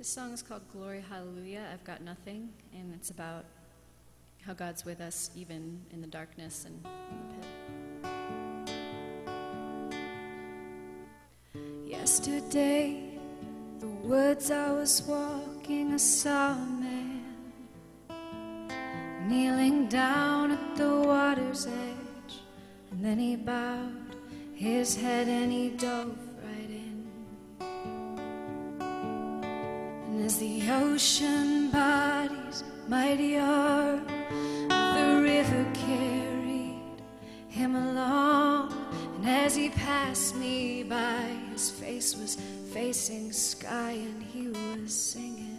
This song is called Glory Hallelujah. I've got nothing, and it's about how God's with us even in the darkness and in the pit. Yesterday, the woods I was walking, I saw a man kneeling down at the water's edge, and then he bowed his head and he dove as the ocean bodies mighty are, the river carried him along. And as he passed me by, his face was facing sky and he was singing.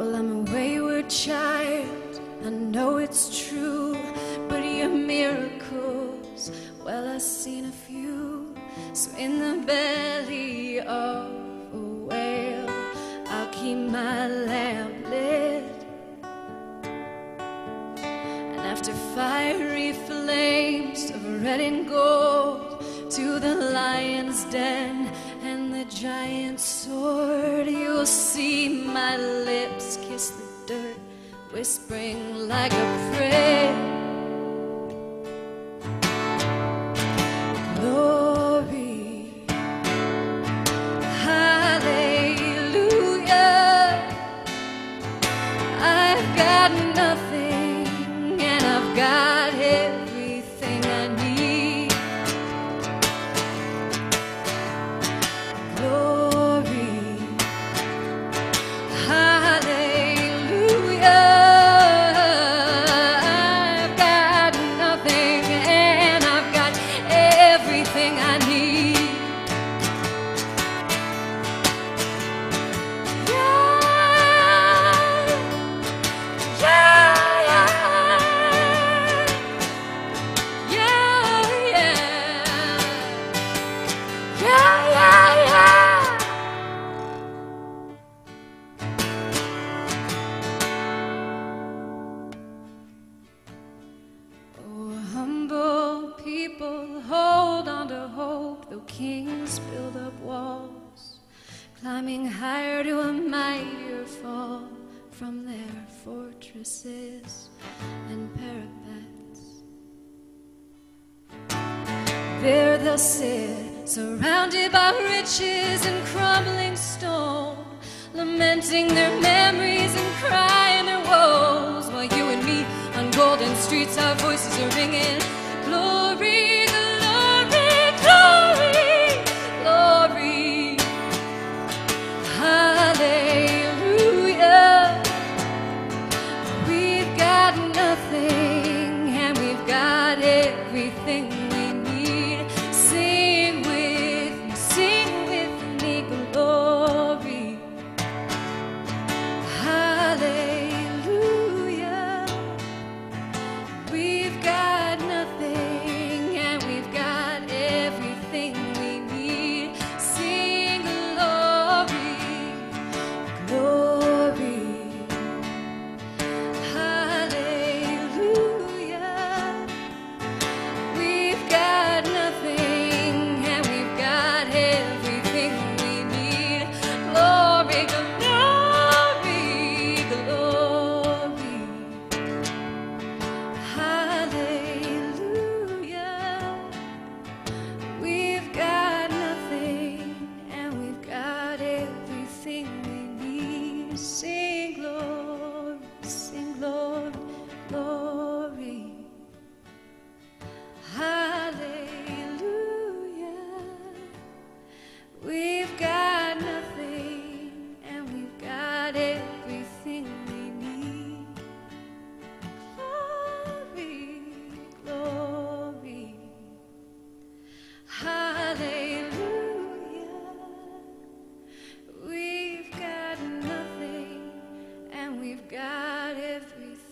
Well, I'm a wayward child, I know it's true, but your miracles, well, I've seen a few. So, in the belly of a whale, I'll keep my lamp lit. And after fiery flames of red and gold, to the lion's den giant's sword, you'll see my lips kiss the dirt, whispering like a prayer. Glory, hallelujah. I've got nothing, and I've got climbing higher to a mightier fall from their fortresses and parapets. There they'll sit, surrounded by riches and crumbling stone, lamenting their memories and crying their woes, while you and me on golden streets, our voices are ringing. Glory, everything we've got everything.